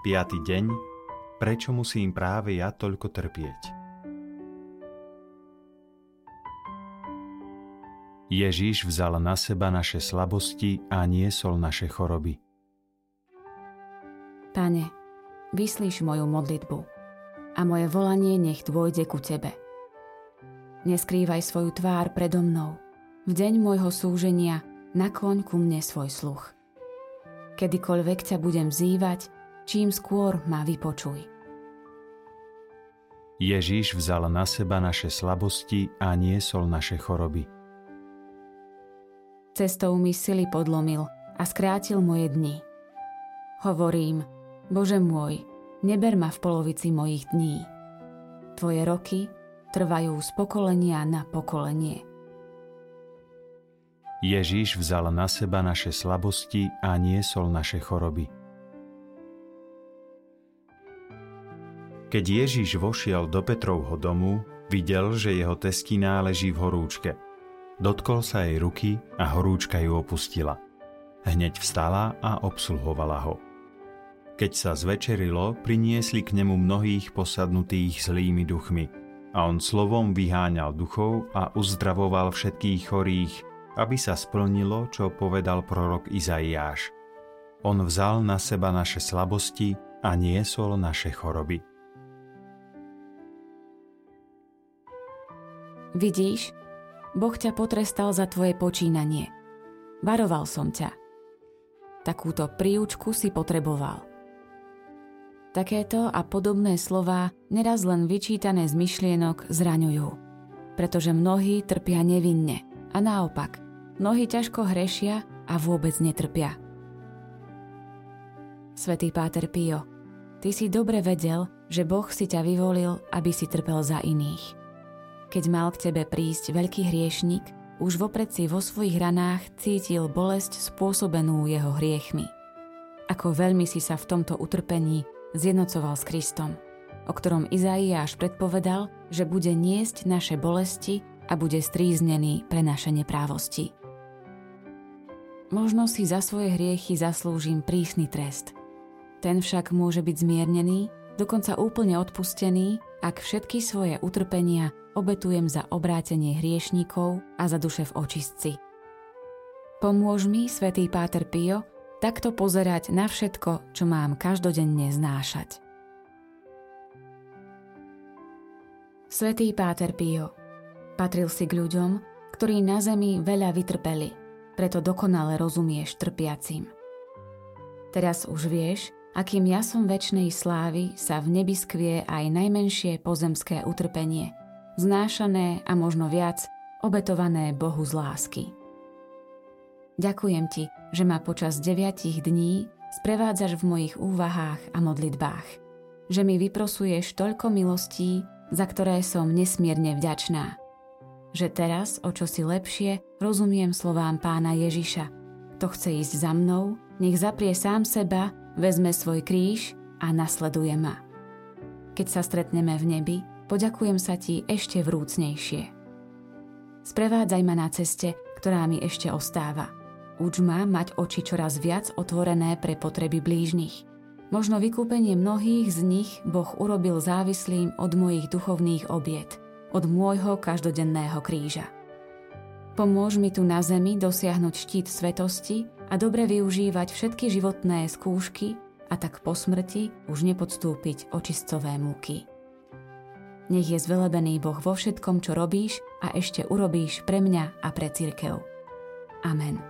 Piatý deň. Prečo musím práve ja toľko trpieť? Ježíš vzal na seba naše slabosti a niesol naše choroby. Pane, vyslíš moju modlitbu a moje volanie nech dôjde ku Tebe. Neskrývaj svoju tvár predo mnou. V deň môjho súženia nakloň ku mne svoj sluch. Kedykoľvek ťa budem vzývať, čím skôr ma vypočuj. Ježíš vzal na seba naše slabosti a niesol naše choroby. Cestou mi sily podlomil a skrátil moje dni. Hovorím, Bože môj, neber ma v polovici mojich dní. Tvoje roky trvajú z pokolenia na pokolenie. Ježíš vzal na seba naše slabosti a niesol naše choroby. Keď Ježiš vošiel do Petrovho domu, videl, že jeho testina leží v horúčke. Dotkol sa jej ruky a horúčka ju opustila. Hneď vstala a obsluhovala ho. Keď sa zvečerilo, priniesli k nemu mnohých posadnutých zlými duchmi a on slovom vyháňal duchov a uzdravoval všetkých chorých, aby sa splnilo, čo povedal prorok Izaiáš. On vzal na seba naše slabosti a niesol naše choroby. Vidíš, Boh ťa potrestal za tvoje počínanie. Varoval som ťa. Takúto príučku si potreboval. Takéto a podobné slová neraz len vyčítané z myšlienok zraňujú, pretože mnohí trpia nevinne a naopak, mnohí ťažko hrešia a vôbec netrpia. Svetý Páter Pio, ty si dobre vedel, že Boh si ťa vyvolil, aby si trpel za iných. Keď mal k tebe prísť veľký hriešnik, už vopred si vo svojich ranách cítil bolesť spôsobenú jeho hriechmi. Ako veľmi si sa v tomto utrpení zjednocoval s Kristom, o ktorom Izaiáš predpovedal, že bude niesť naše bolesti a bude stríznený pre naše neprávosti. Možno si za svoje hriechy zaslúžim prísny trest. Ten však môže byť zmiernený, dokonca úplne odpustený, ak všetky svoje utrpenia obetujem za obrátenie hriešníkov a za duše v očistci. Pomôž mi, svätý Páter Pio, takto pozerať na všetko, čo mám každodenne znášať. Svetý Páter Pio, patril si k ľuďom, ktorí na zemi veľa vytrpeli, preto dokonale rozumieš trpiacim. Teraz už vieš, akým jasom väčšnej slávy sa v nebi skvie aj najmenšie pozemské utrpenie – znášané a možno viac, obetované Bohu z lásky. Ďakujem ti, že ma počas deviatich dní sprevádzaš v mojich úvahách a modlitbách, že mi vyprosuješ toľko milostí, za ktoré som nesmierne vďačná. Že teraz, o čo si lepšie, rozumiem slovám pána Ježiša. Kto chce ísť za mnou, nech zaprie sám seba, vezme svoj kríž a nasleduje ma. Keď sa stretneme v nebi, poďakujem sa ti ešte vrúcnejšie. Sprevádzaj ma na ceste, ktorá mi ešte ostáva. Uč ma mať oči čoraz viac otvorené pre potreby blížnych. Možno vykúpenie mnohých z nich Boh urobil závislým od mojich duchovných obiet, od môjho každodenného kríža. Pomôž mi tu na zemi dosiahnuť štít svetosti a dobre využívať všetky životné skúšky a tak po smrti už nepodstúpiť očistové múky. Nech je zvelebený Boh vo všetkom, čo robíš a ešte urobíš pre mňa a pre církev. Amen.